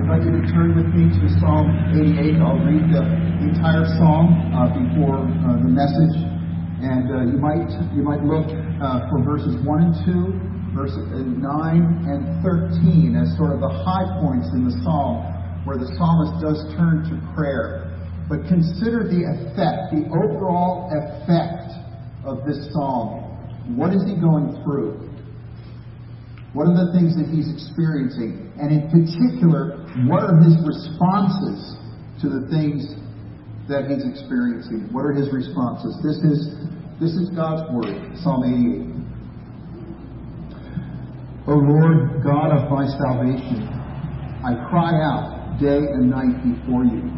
invite you to turn with me to Psalm 88. I'll read the entire psalm uh, before uh, the message, and uh, you might you might look uh, for verses 1 and 2, verses 9 and 13 as sort of the high points in the psalm where the psalmist does turn to prayer. But consider the effect, the overall effect of this psalm. What is he going through? What are the things that he's experiencing? And in particular, what are his responses to the things that he's experiencing? What are his responses? This is, this is God's Word, Psalm 88. O Lord, God of my salvation, I cry out day and night before you.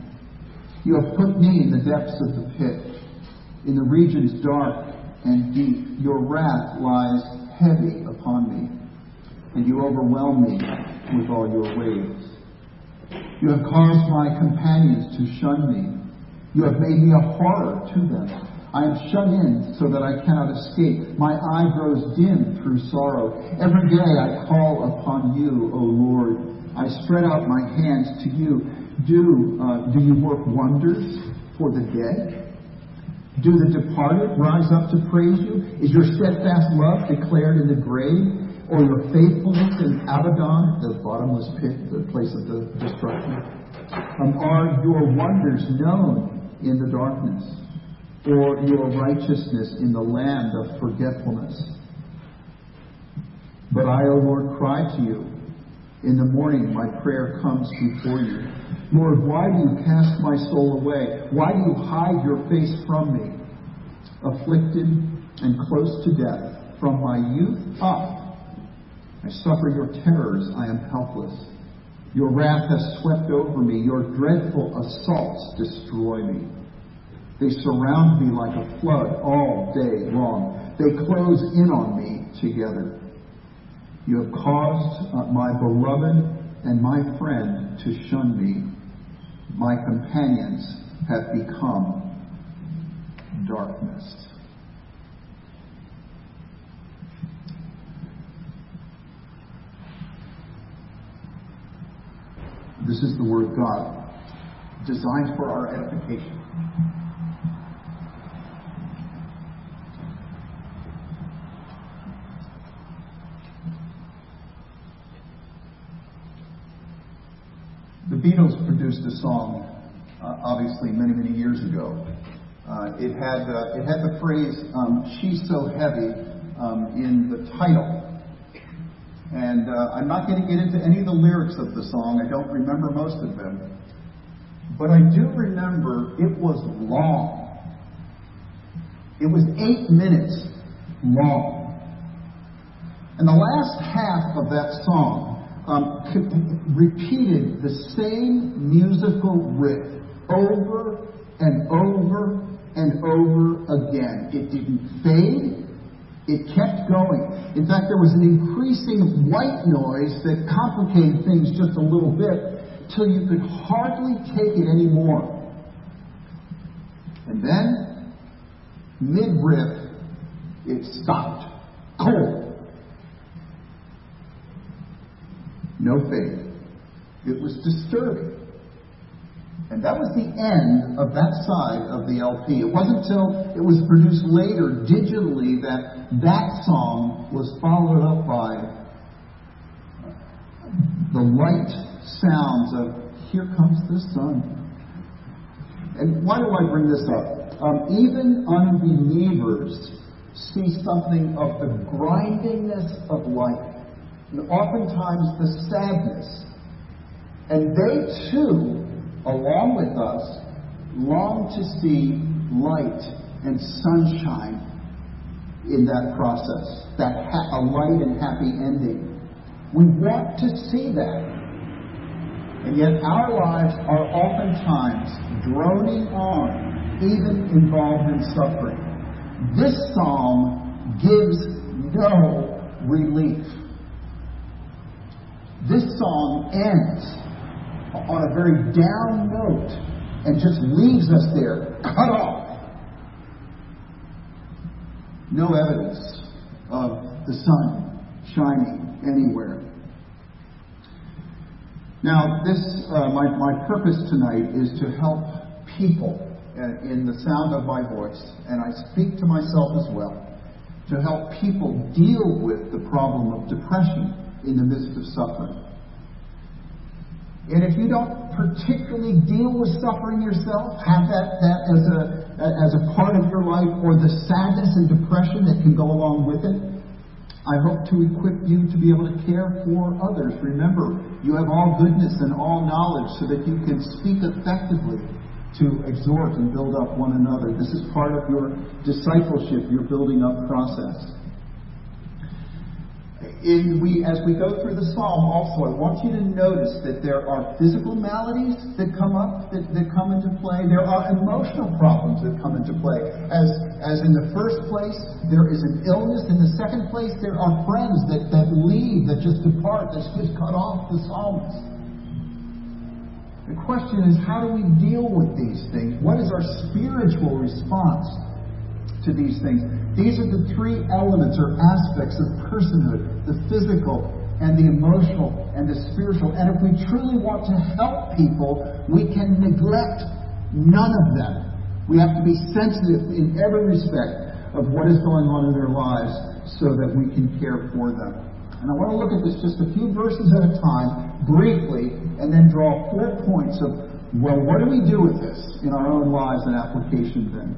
You have put me in the depths of the pit, in the regions dark and deep. Your wrath lies heavy upon me, and you overwhelm me with all your waves. You have caused my companions to shun me. You have made me a horror to them. I am shut in so that I cannot escape. My eye grows dim through sorrow. Every day I call upon you, O Lord. I spread out my hands to you do, uh, do you work wonders for the dead? Do the departed rise up to praise you? Is your steadfast love declared in the grave? Or your faithfulness in Abaddon, the bottomless pit, the place of the destruction? Um, are your wonders known in the darkness? Or your righteousness in the land of forgetfulness? But I, O Lord, cry to you. In the morning my prayer comes before you. Lord, why do you cast my soul away? Why do you hide your face from me? Afflicted and close to death, from my youth up, I suffer your terrors, I am helpless. Your wrath has swept over me, your dreadful assaults destroy me. They surround me like a flood all day long. They close in on me together. You have caused uh, my beloved and my friend to shun me. My companions have become darkness. This is the Word of God, designed for our edification. The Beatles produced a song, uh, obviously many, many years ago. Uh, it had uh, it had the phrase um, "She's so heavy" um, in the title, and uh, I'm not going to get into any of the lyrics of the song. I don't remember most of them, but I do remember it was long. It was eight minutes long, and the last half of that song um, repeated the same musical riff over and over and over again. It didn't fade. It kept going. In fact, there was an increasing white noise that complicated things just a little bit till you could hardly take it anymore. And then, mid riff, it stopped. Cold. No faith. It was disturbing. And that was the end of that side of the LP. It wasn't until it was produced later digitally that that song was followed up by the light sounds of Here Comes the Sun. And why do I bring this up? Um, even unbelievers see something of the grindingness of life and oftentimes the sadness. And they too, along with us, long to see light and sunshine in that process, that ha- a light and happy ending. We want to see that. And yet our lives are oftentimes droning on, even involved in suffering. This psalm gives no relief. This song ends on a very down note and just leaves us there, cut off. No evidence of the sun shining anywhere. Now, this, uh, my, my purpose tonight is to help people uh, in the sound of my voice, and I speak to myself as well, to help people deal with the problem of depression in the midst of suffering. And if you don't particularly deal with suffering yourself, have that, that as, a, as a part of your life, or the sadness and depression that can go along with it, I hope to equip you to be able to care for others. Remember, you have all goodness and all knowledge so that you can speak effectively to exhort and build up one another. This is part of your discipleship, your building up process we, as we go through the psalm, also, I want you to notice that there are physical maladies that come up, that, that come into play. There are emotional problems that come into play. As, as in the first place, there is an illness. In the second place, there are friends that, that leave, that just depart, that just cut off the psalmist. The question is, how do we deal with these things? What is our spiritual response to these things? These are the three elements or aspects of personhood the physical and the emotional and the spiritual. And if we truly want to help people, we can neglect none of them. We have to be sensitive in every respect of what is going on in their lives so that we can care for them. And I want to look at this just a few verses at a time, briefly, and then draw four points of, well, what do we do with this in our own lives and application then?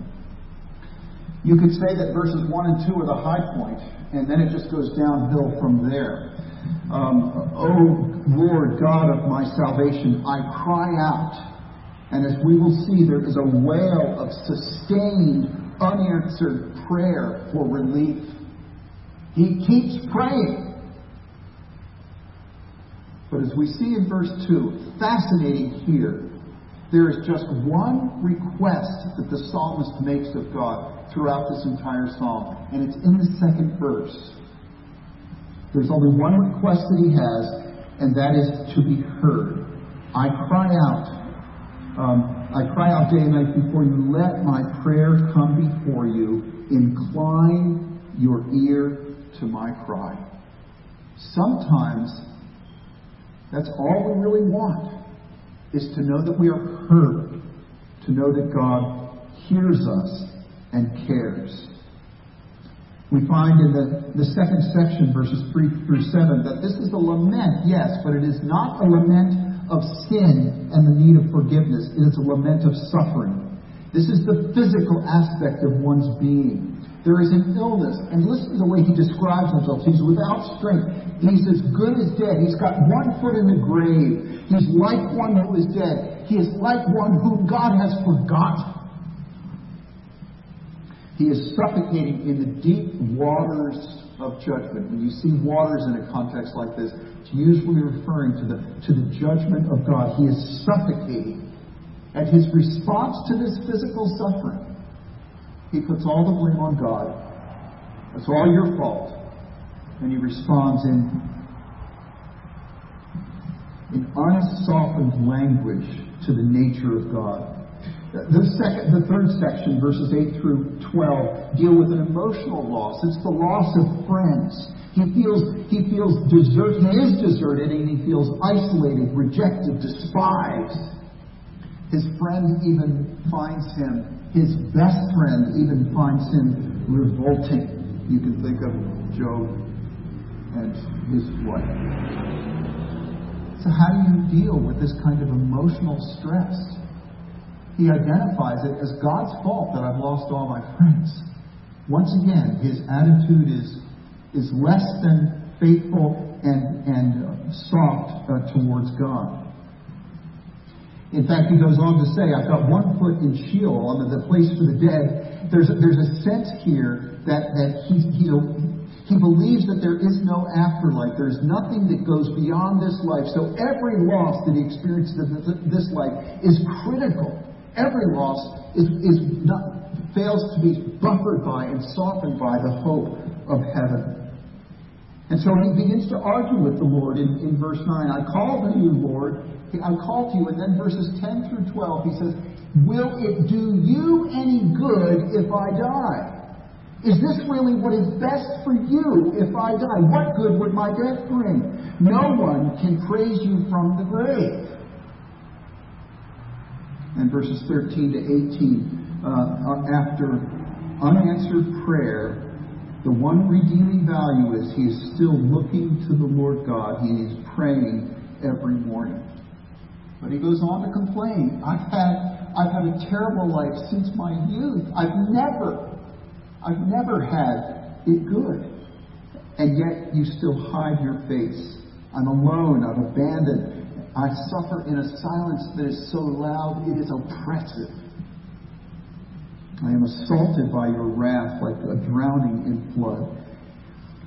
You could say that verses 1 and 2 are the high point, and then it just goes downhill from there. Um, oh Lord God of my salvation, I cry out. And as we will see, there is a wail of sustained, unanswered prayer for relief. He keeps praying. But as we see in verse 2, fascinating here, there is just one request that the psalmist makes of God throughout this entire psalm, and it's in the second verse. There's only one request that he has, and that is to be heard. I cry out. Um, I cry out day and night before you. Let my prayer come before you. Incline your ear to my cry. Sometimes that's all we really want is to know that we are heard, to know that God hears us and cares. We find in the, the second section, verses 3 through 7, that this is a lament, yes, but it is not a lament of sin and the need of forgiveness. It is a lament of suffering. This is the physical aspect of one's being. There is an illness, and listen to the way he describes himself. He's without strength. He's as good as dead. He's got one foot in the grave. He's like one who is dead. He is like one whom God has forgotten. He is suffocating in the deep waters of judgment. When you see waters in a context like this, it's usually referring to the, to the judgment of God. He is suffocating. And his response to this physical suffering, he puts all the blame on God. It's all your fault. And he responds in in unsoftened language to the nature of God. The, second, the third section, verses 8 through 12, deal with an emotional loss. It's the loss of friends. He feels, he feels desert, he is deserted and he feels isolated, rejected, despised. His friend even finds him, his best friend even finds him revolting. You can think of Job and his wife. So, how do you deal with this kind of emotional stress? He identifies it as God's fault that I've lost all my friends. Once again, his attitude is, is less than faithful and, and soft uh, towards God. In fact, he goes on to say, I've got one foot in Sheol, the, the place for the dead. There's a, there's a sense here that, that he, he, he believes that there is no afterlife. There's nothing that goes beyond this life. So every loss that he experiences in this life is critical. Every loss is, is not, fails to be buffered by and softened by the hope of heaven. And so he begins to argue with the Lord in, in verse 9. I call to you, Lord. I call to you. And then verses 10 through 12, he says, Will it do you any good if I die? Is this really what is best for you if I die? What good would my death bring? No one can praise you from the grave. And verses 13 to 18, uh, after unanswered prayer, the one redeeming value is he is still looking to the Lord God. He is praying every morning. But he goes on to complain. I've had, I've had a terrible life since my youth. I've never, I've never had it good. And yet you still hide your face. I'm alone. I'm abandoned. I suffer in a silence that is so loud it is oppressive. I am assaulted by your wrath like a drowning in flood.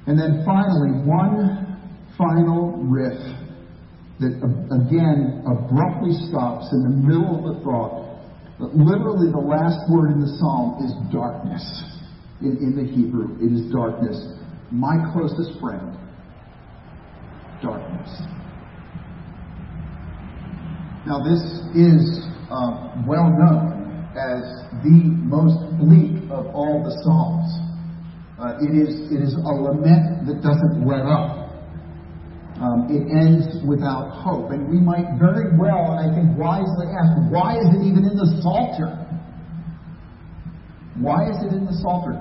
And then finally, one final riff that uh, again abruptly stops in the middle of the thought. But literally, the last word in the psalm is darkness. In, in the Hebrew, it is darkness. My closest friend, darkness. Now, this is uh, well known as the most bleak of all the Psalms. Uh, it, is, it is a lament that doesn't let up. Um, it ends without hope. And we might very well, and I think wisely ask, why is it even in the Psalter? Why is it in the Psalter?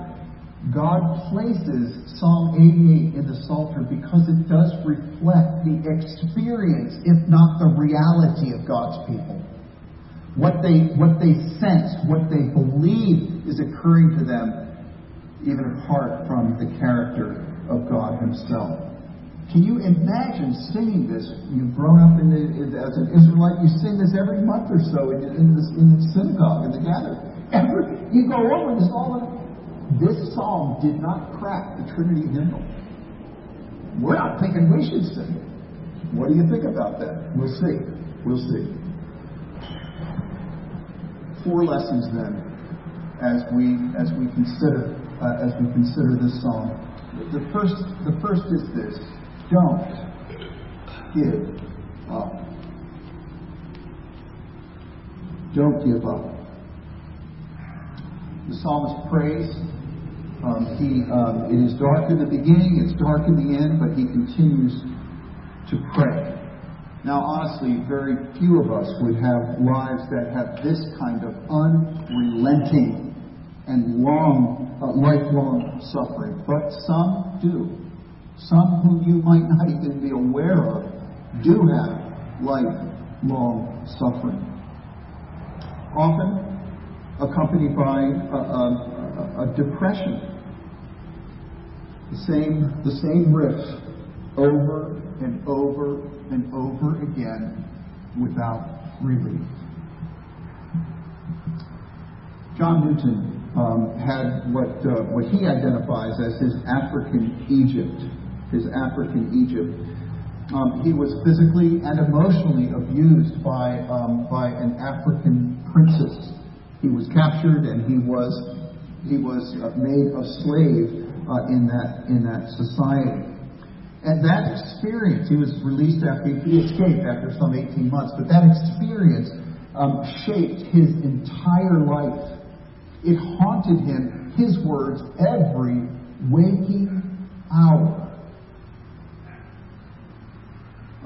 God places Psalm 88 in the Psalter because it does reflect the experience, if not the reality, of God's people what they, what they sense, what they believe is occurring to them, even apart from the character of God Himself. Can you imagine singing this? You've grown up in the, as an Israelite, you sing this every month or so in, in, this, in the synagogue, in the gathering. Every, you go over this all This psalm did not crack the Trinity hymnal. We're not thinking we should sing it. What do you think about that? We'll see. We'll see four lessons then as we as we consider uh, as we consider this psalm. The first the first is this: don't give up. Don't give up. The psalmist prays. Um, he um, it is dark in the beginning, it's dark in the end, but he continues to pray. Now, honestly, very few of us would have lives that have this kind of unrelenting and long, uh, lifelong suffering. But some do. Some whom you might not even be aware of do have lifelong suffering. Often accompanied by a, a, a depression. The same, the same riff over and over and over again without relief. John Newton um, had what, uh, what he identifies as his African Egypt. His African Egypt. Um, he was physically and emotionally abused by, um, by an African princess. He was captured and he was, he was uh, made a slave uh, in, that, in that society. And that experience, he was released after, he escaped after some 18 months, but that experience um, shaped his entire life. It haunted him, his words, every waking hour.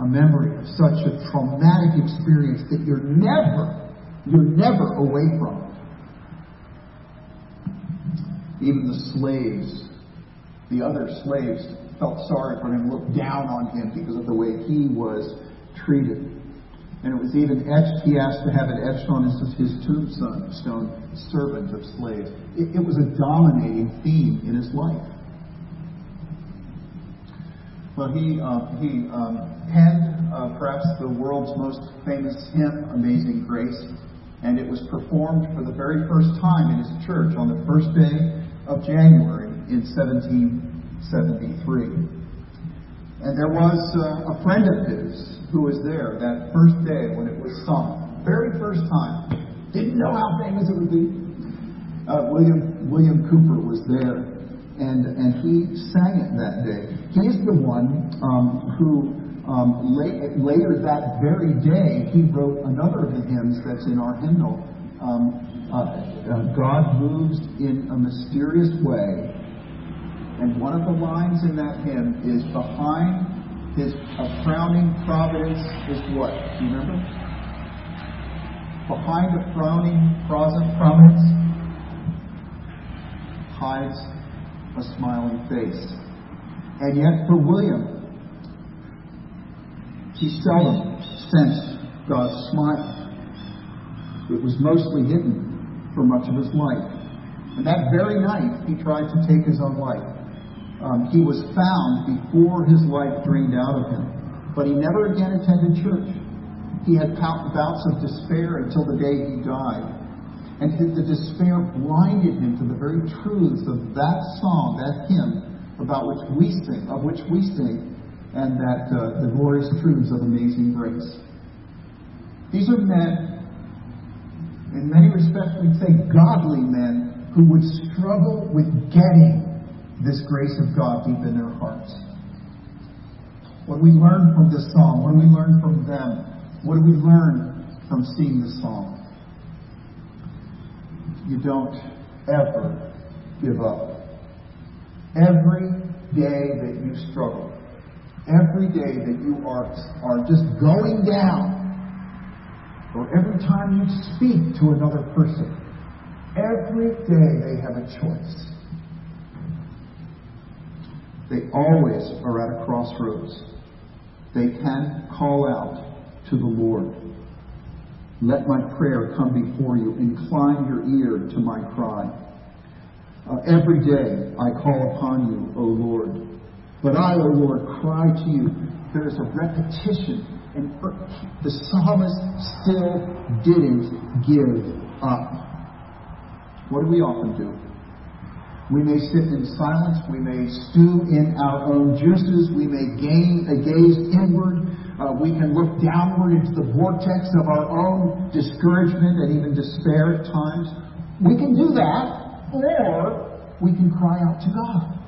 A memory of such a traumatic experience that you're never, you're never away from it. Even the slaves, the other slaves, felt sorry for him, looked down on him because of the way he was treated. And it was even etched, he asked to have it etched on his, his tombstone, stone, servant of slaves. It, it was a dominating theme in his life. Well, he, uh, he um, penned uh, perhaps the world's most famous hymn, Amazing Grace, and it was performed for the very first time in his church on the first day of January in 1773. And there was uh, a friend of his who was there that first day when it was sung, very first time. Didn't know how famous it would be. Uh, William William Cowper was there, and and he sang it that day. He's the one um, who um, late, later that very day he wrote another of the hymns that's in our hymnal. Um, uh, uh, God moves in a mysterious way and one of the lines in that hymn is behind his a frowning providence is what? Do you remember? Behind a frowning providence hides a smiling face. And yet for William, he seldom sensed God's smile. It was mostly hidden for much of his life. And that very night, he tried to take his own life. Um, he was found before his life drained out of him. But he never again attended church. He had bouts of despair until the day he died. And the despair blinded him to the very truths of that song, that hymn, about which we sing, of which we sing, and that uh, the glorious truths of amazing grace. These are men, in many respects, we'd say godly men, who would struggle with getting this grace of God deep in their hearts. What we learn from this song, what do we learn from them? What do we learn from seeing this song? You don't ever give up. Every day that you struggle, every day that you are, are just going down, or every time you speak to another person, every day they have a choice. They always are at a crossroads. They can call out to the Lord. Let my prayer come before you. Incline your ear to my cry. Uh, every day I call upon you, O Lord. But I, O Lord, cry to you. There is a repetition, and the psalmist still didn't give up. What do we often do? We may sit in silence. We may stew in our own juices. We may gain a gaze inward. Uh, we can look downward into the vortex of our own discouragement and even despair at times. We can do that, or we can cry out to God.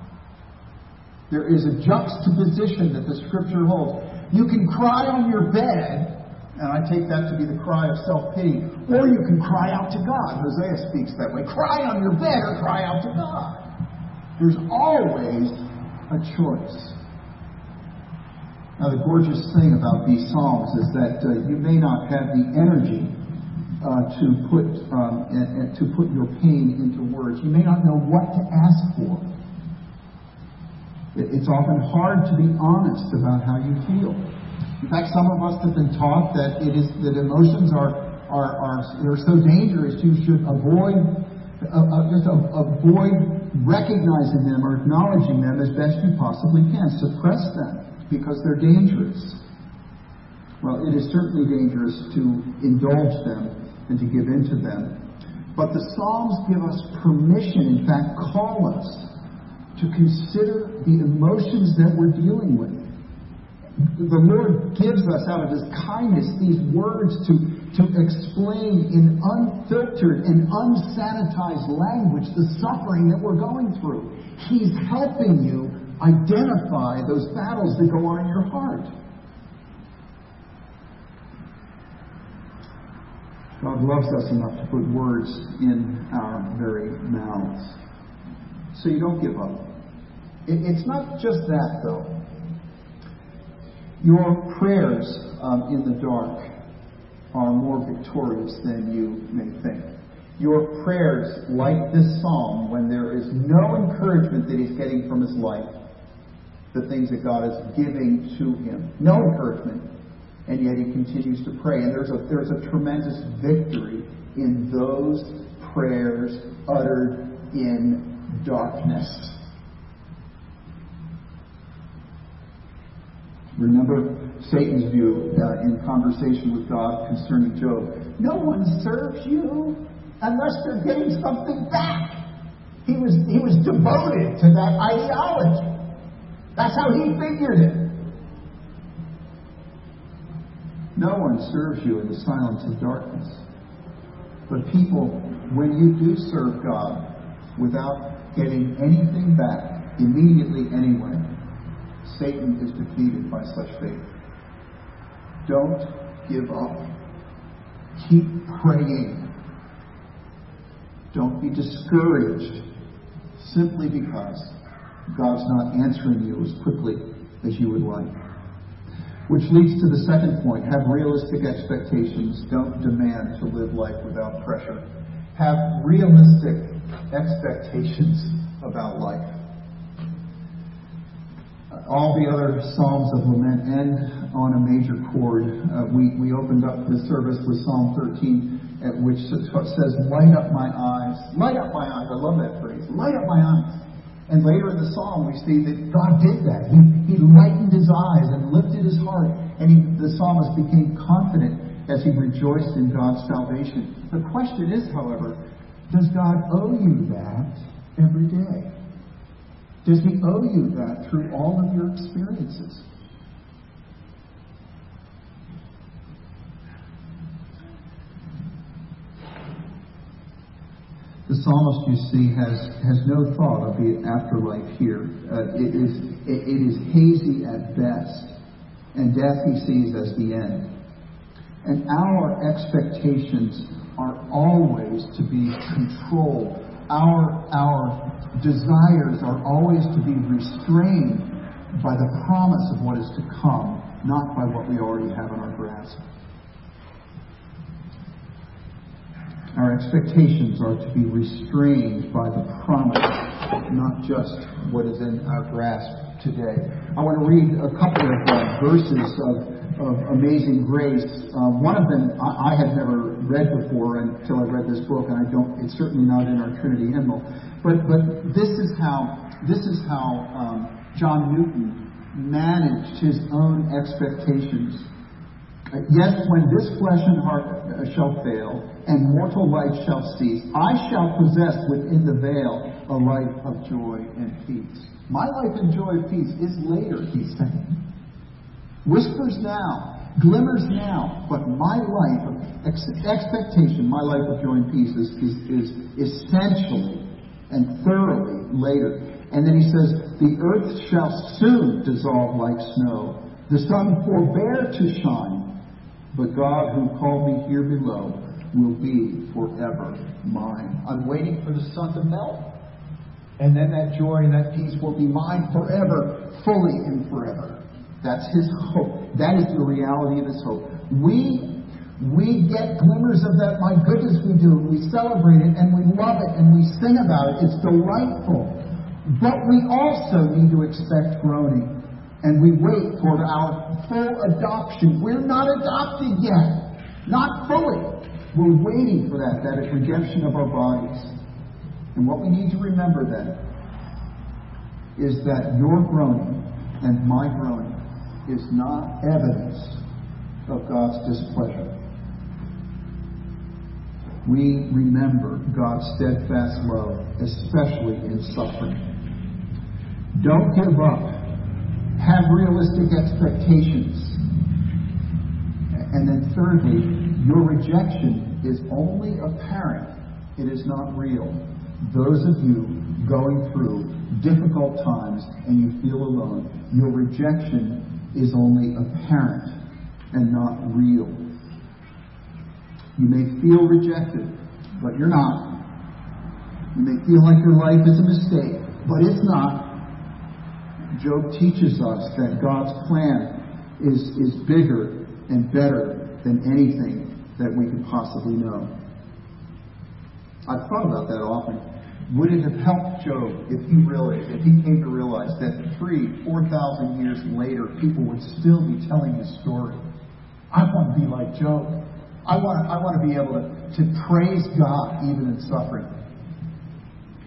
There is a juxtaposition that the scripture holds. You can cry on your bed, and I take that to be the cry of self pity. Or you can cry out to God. Hosea speaks that way. Cry on your bed or cry out to God. There's always a choice. Now, the gorgeous thing about these Psalms is that uh, you may not have the energy uh, to put um, and, and to put your pain into words. You may not know what to ask for. It's often hard to be honest about how you feel. In fact, some of us have been taught that it is that emotions are are, are they're so dangerous you should avoid uh, uh, just avoid recognizing them or acknowledging them as best you possibly can. Suppress them because they're dangerous. Well, it is certainly dangerous to indulge them and to give in to them. But the Psalms give us permission, in fact, call us to consider the emotions that we're dealing with the Lord gives us out of His kindness these words to, to explain in unfiltered and unsanitized language the suffering that we're going through. He's helping you identify those battles that go on in your heart. God loves us enough to put words in our very mouths. So you don't give up. It, it's not just that, though. Your prayers um, in the dark are more victorious than you may think. Your prayers, like this psalm, when there is no encouragement that he's getting from his life, the things that God is giving to him, no encouragement, and yet he continues to pray. And there's a, there's a tremendous victory in those prayers uttered in darkness. Remember Satan's view uh, in conversation with God concerning Job. No one serves you unless they're getting something back. He was, he was devoted to that ideology. That's how he figured it. No one serves you in the silence of darkness. But people, when you do serve God without getting anything back immediately anyway, Satan is defeated by such faith. Don't give up. Keep praying. Don't be discouraged simply because God's not answering you as quickly as you would like. Which leads to the second point. Have realistic expectations. Don't demand to live life without pressure. Have realistic expectations about life. All the other Psalms of Lament end on a major chord. Uh, we, we opened up the service with Psalm 13, at which says, Light up my eyes. Light up my eyes. I love that phrase. Light up my eyes. And later in the psalm, we see that God did that. He, he lightened his eyes and lifted his heart. And he, the psalmist became confident as he rejoiced in God's salvation. The question is, however, does God owe you that every day? Does he owe you that through all of your experiences? The psalmist, you see, has, has no thought of the afterlife here. Uh, it, is, it, it is hazy at best, and death he sees as the end. And our expectations are always to be controlled. Our, our desires are always to be restrained by the promise of what is to come, not by what we already have in our grasp. Our expectations are to be restrained by the promise, not just what is in our grasp today. I want to read a couple of uh, verses of, of Amazing Grace. Uh, one of them I, I, had never read before until I read this book, and I don't. It's certainly not in our Trinity hymnal. But but this is how this is how um, John Newton managed his own expectations. Uh, yes, when this flesh and heart uh, shall fail, and mortal life shall cease. I shall possess within the veil a life of joy and peace. My life and joy and peace is later, he's saying. Whispers now, glimmers now, but my life of ex- expectation, my life of joy and peace is, is, is essentially and thoroughly later. And then he says, The earth shall soon dissolve like snow, the sun forbear to shine, but God who called me here below will be forever mine. I'm waiting for the sun to melt, and then that joy and that peace will be mine forever, fully and forever. That's his hope. That is the reality of his hope. We we get glimmers of that. My goodness, we do. We celebrate it and we love it and we sing about it. It's delightful. But we also need to expect groaning. And we wait for our full adoption. We're not adopted yet. Not fully. We're waiting for that, that redemption of our bodies. And what we need to remember then is that your groaning and my groaning is not evidence of God's displeasure. We remember God's steadfast love, especially in suffering. Don't give up. Have realistic expectations. And then, thirdly, your rejection is only apparent, it is not real. Those of you going through difficult times and you feel alone, your rejection is only apparent and not real. You may feel rejected, but you're not. You may feel like your life is a mistake, but it's not. Job teaches us that God's plan is, is bigger and better than anything that we could possibly know. I've thought about that often. Would it have helped Job if he realized, if he came to realize that three, four thousand years later, people would still be telling his story? I want to be like Job. I want, I want to be able to, to praise God even in suffering.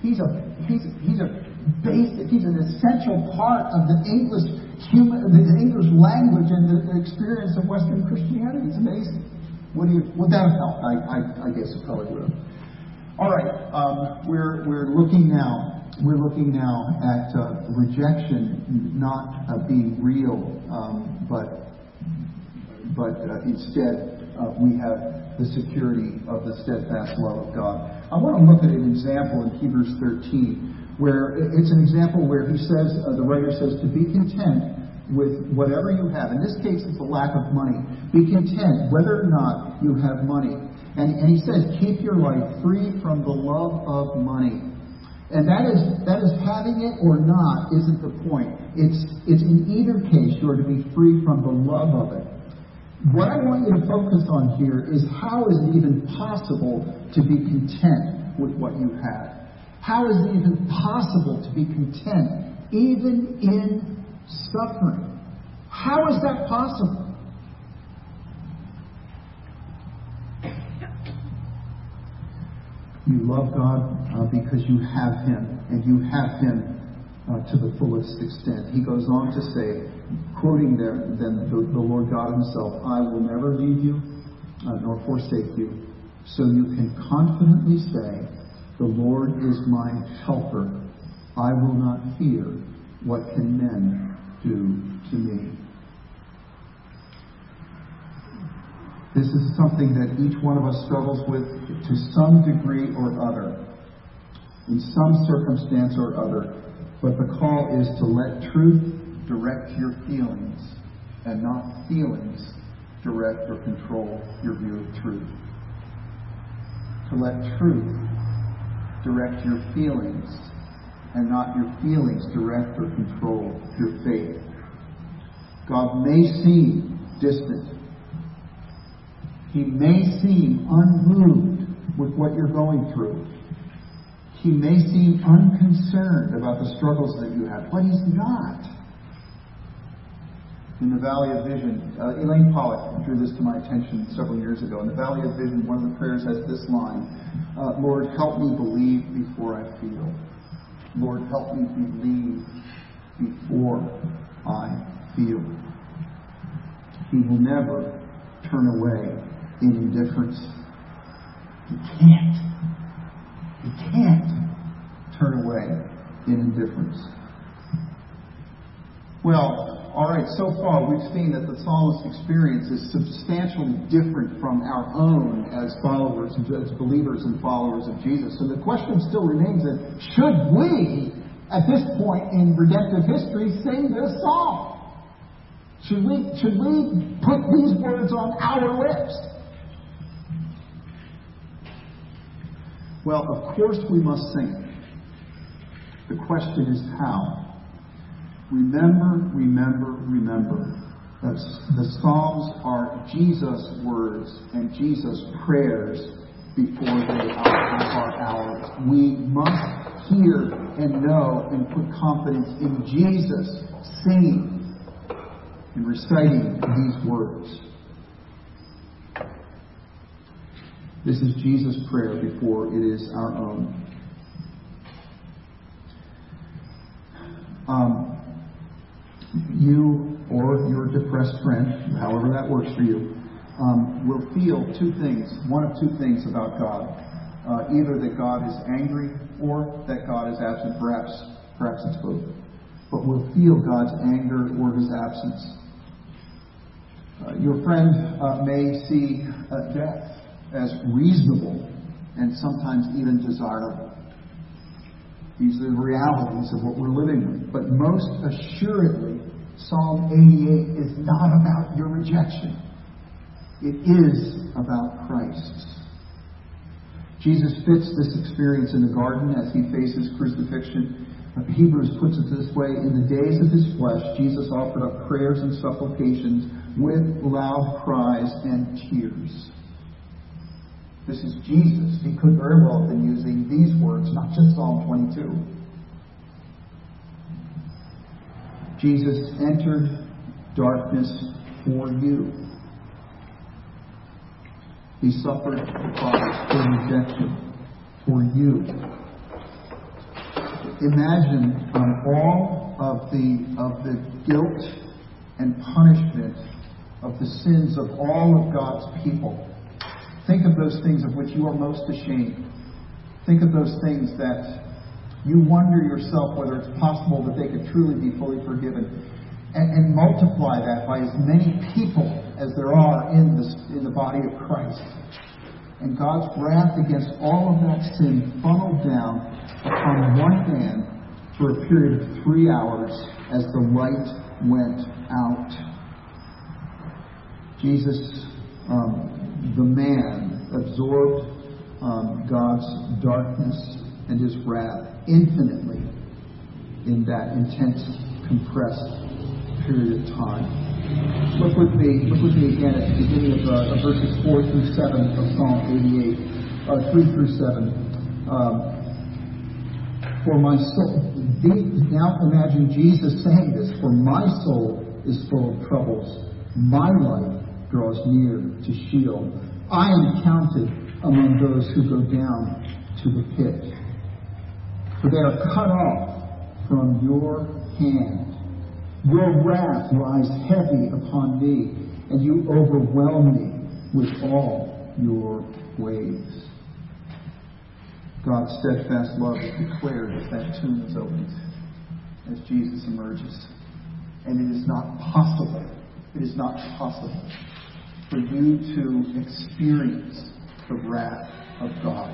He's a, he's, he's a basic, he's an essential part of the English human, the English language and the, the experience of Western Christianity. It's amazing. Would, you, would that have helped? I, I, I guess it probably would have. All right, um, we're, we're looking now. We're looking now at uh, rejection not uh, being real, um, but but uh, instead uh, we have the security of the steadfast love of God. I want to look at an example in Hebrews 13 where it's an example where he says, uh, the writer says, to be content with whatever you have. In this case, it's a lack of money. Be content whether or not you have money. And, and he says, keep your life free from the love of money. And that is that is having it or not isn't the point. It's it's in either case you are to be free from the love of it. What I want you to focus on here is how is it even possible to be content with what you have? How is it even possible to be content even in suffering? How is that possible? You love God uh, because you have Him, and you have Him uh, to the fullest extent. He goes on to say, quoting there, then the, the Lord God Himself, I will never leave you uh, nor forsake you. So you can confidently say, The Lord is my helper. I will not fear. What can men do to me? This is something that each one of us struggles with to some degree or other, in some circumstance or other. But the call is to let truth direct your feelings and not feelings direct or control your view of truth. To let truth direct your feelings and not your feelings direct or control your faith. God may seem distant he may seem unmoved with what you're going through. He may seem unconcerned about the struggles that you have, but he's not. In the Valley of Vision, uh, Elaine Pollock drew this to my attention several years ago. In the Valley of Vision, one of the prayers has this line uh, Lord, help me believe before I feel. Lord, help me believe before I feel. He will never turn away indifference. He can't. He can't turn away in indifference. Well, all right, so far we've seen that the psalmist's experience is substantially different from our own as followers, as believers and followers of Jesus. So the question still remains that should we, at this point in redemptive history, sing this song? Should we, should we put these words on our lips? Well, of course we must sing The question is how. Remember, remember, remember. that the Psalms are Jesus' words and Jesus' prayers before they are ours. We must hear and know and put confidence in Jesus singing and reciting these words. This is Jesus' prayer before it is our own. Um, you or your depressed friend, however that works for you, um, will feel two things, one of two things about God. Uh, either that God is angry or that God is absent. Perhaps, perhaps it's both. But we'll feel God's anger or his absence. Uh, your friend uh, may see uh, death as reasonable and sometimes even desirable. These are the realities of what we're living with. But most assuredly, Psalm 88 is not about your rejection. It is about Christ. Jesus fits this experience in the garden as he faces crucifixion. Hebrews puts it this way In the days of his flesh, Jesus offered up prayers and supplications with loud cries and tears. This is Jesus. He could very well have been using these words, not just Psalm 22. Jesus entered darkness for you. He suffered the cross for rejection for you. imagine um, all of the of the guilt and punishment of the sins of all of God's people. Think of those things of which you are most ashamed. Think of those things that you wonder yourself whether it's possible that they could truly be fully forgiven. And, and multiply that by as many people as there are in the, in the body of Christ. And God's wrath against all of that sin funneled down upon one man for a period of three hours as the light went out. Jesus, um, the man, absorbed um, God's darkness and his wrath infinitely in that intense, compressed period of time. Look with me, look with me again at the beginning of, uh, of verses 4 through 7 of Psalm 88, uh, 3 through 7. Um, for my soul, now imagine Jesus saying this, for my soul is full of troubles. My life draws near to Sheol. I am counted among those who go down to the pit. For they are cut off from your hand. Your wrath lies heavy upon me, and you overwhelm me with all your waves. God's steadfast love is declared as that tomb is opened, as Jesus emerges. And it is not possible, it is not possible for you to experience the wrath of God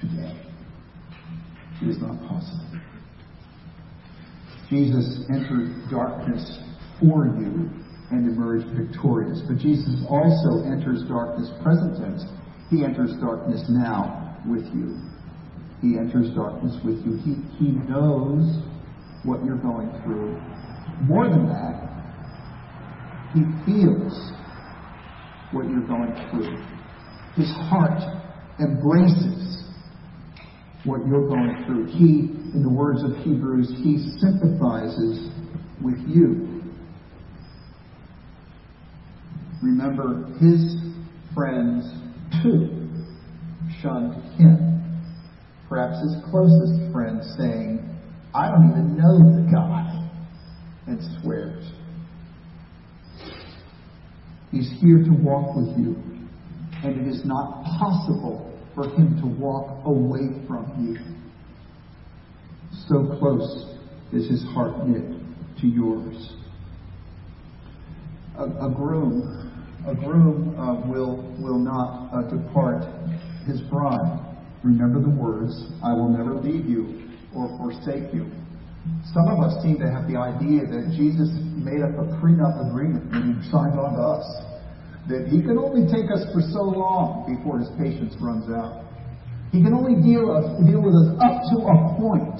today. It is not possible. Jesus entered darkness for you and emerged victorious. But Jesus also enters darkness, present tense. He enters darkness now with you. He enters darkness with you. He, he knows what you're going through. More than that, He feels what you're going through. His heart embraces what you're going through. He, in the words of Hebrews, he sympathizes with you. Remember, his friends too shunned him. Perhaps his closest friend saying, I don't even know the guy, and swears. He's here to walk with you, and it is not possible for him to walk away from you. So close is his heart knit to yours. A, a groom, a groom uh, will will not uh, depart his bride. Remember the words, "I will never leave you or forsake you." Some of us seem to have the idea that Jesus made up a prenup agreement when he signed on to us that he can only take us for so long before his patience runs out. He can only deal, us, deal with us up to a point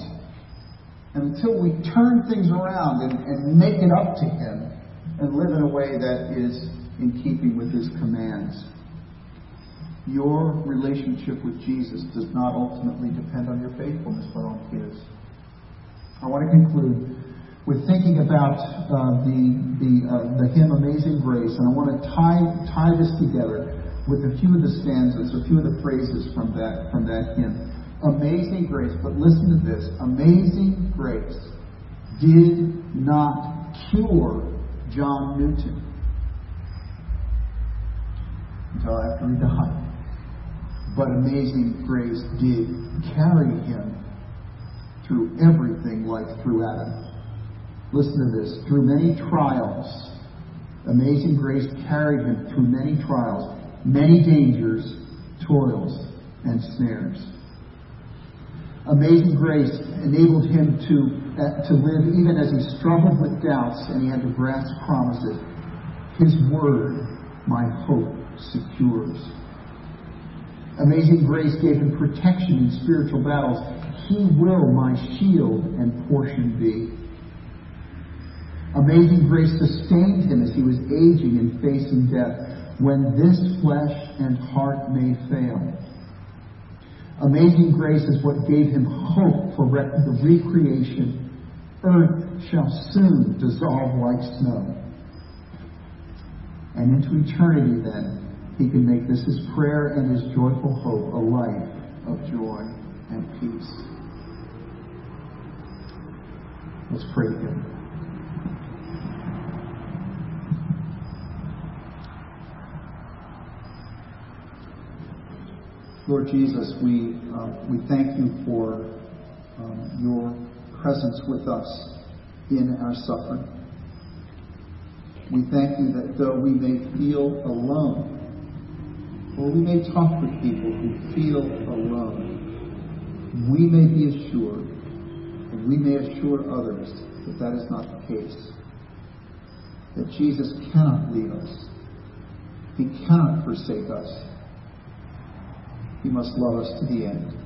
until we turn things around and, and make it up to him and live in a way that is in keeping with his commands. Your relationship with Jesus does not ultimately depend on your faithfulness, but on his. I want to conclude with thinking about uh, the the, uh, the hymn "Amazing Grace," and I want to tie tie this together with a few of the stanzas, a few of the phrases from that from that hymn. Amazing grace, but listen to this: Amazing grace did not cure John Newton until after he died, but amazing grace did carry him through everything like through Adam. Listen to this. Through many trials, amazing grace carried him through many trials, many dangers, toils, and snares. Amazing grace enabled him to, uh, to live even as he struggled with doubts and he had to grasp promises. His word, my hope, secures. Amazing grace gave him protection in spiritual battles. He will my shield and portion be. Amazing grace sustained him as he was aging and facing death when this flesh and heart may fail. Amazing grace is what gave him hope for the recreation. Earth shall soon dissolve like snow. And into eternity, then, he can make this his prayer and his joyful hope a life of joy and peace. Let's pray. Lord Jesus, we, uh, we thank you for um, your presence with us in our suffering. We thank you that though we may feel alone, or we may talk with people who feel alone, we may be assured, we may assure others that that is not the case. That Jesus cannot leave us. He cannot forsake us. He must love us to the end.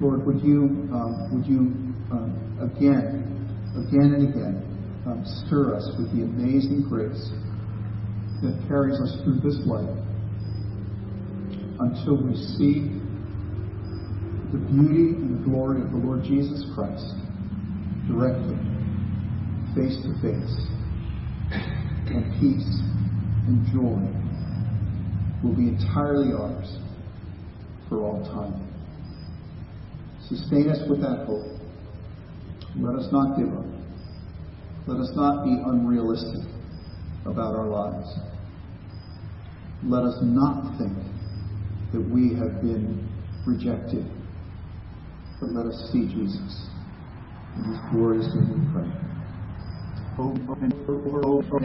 Lord, would you, um, would you um, again, again and again, um, stir us with the amazing grace that carries us through this life until we see the beauty and the glory of the Lord Jesus Christ directly, face to face, and peace and joy will be entirely ours for all time. Sustain us with that hope. Let us not give up. Let us not be unrealistic about our lives. Let us not think that we have been rejected, but let us see Jesus. In his glorious name we pray.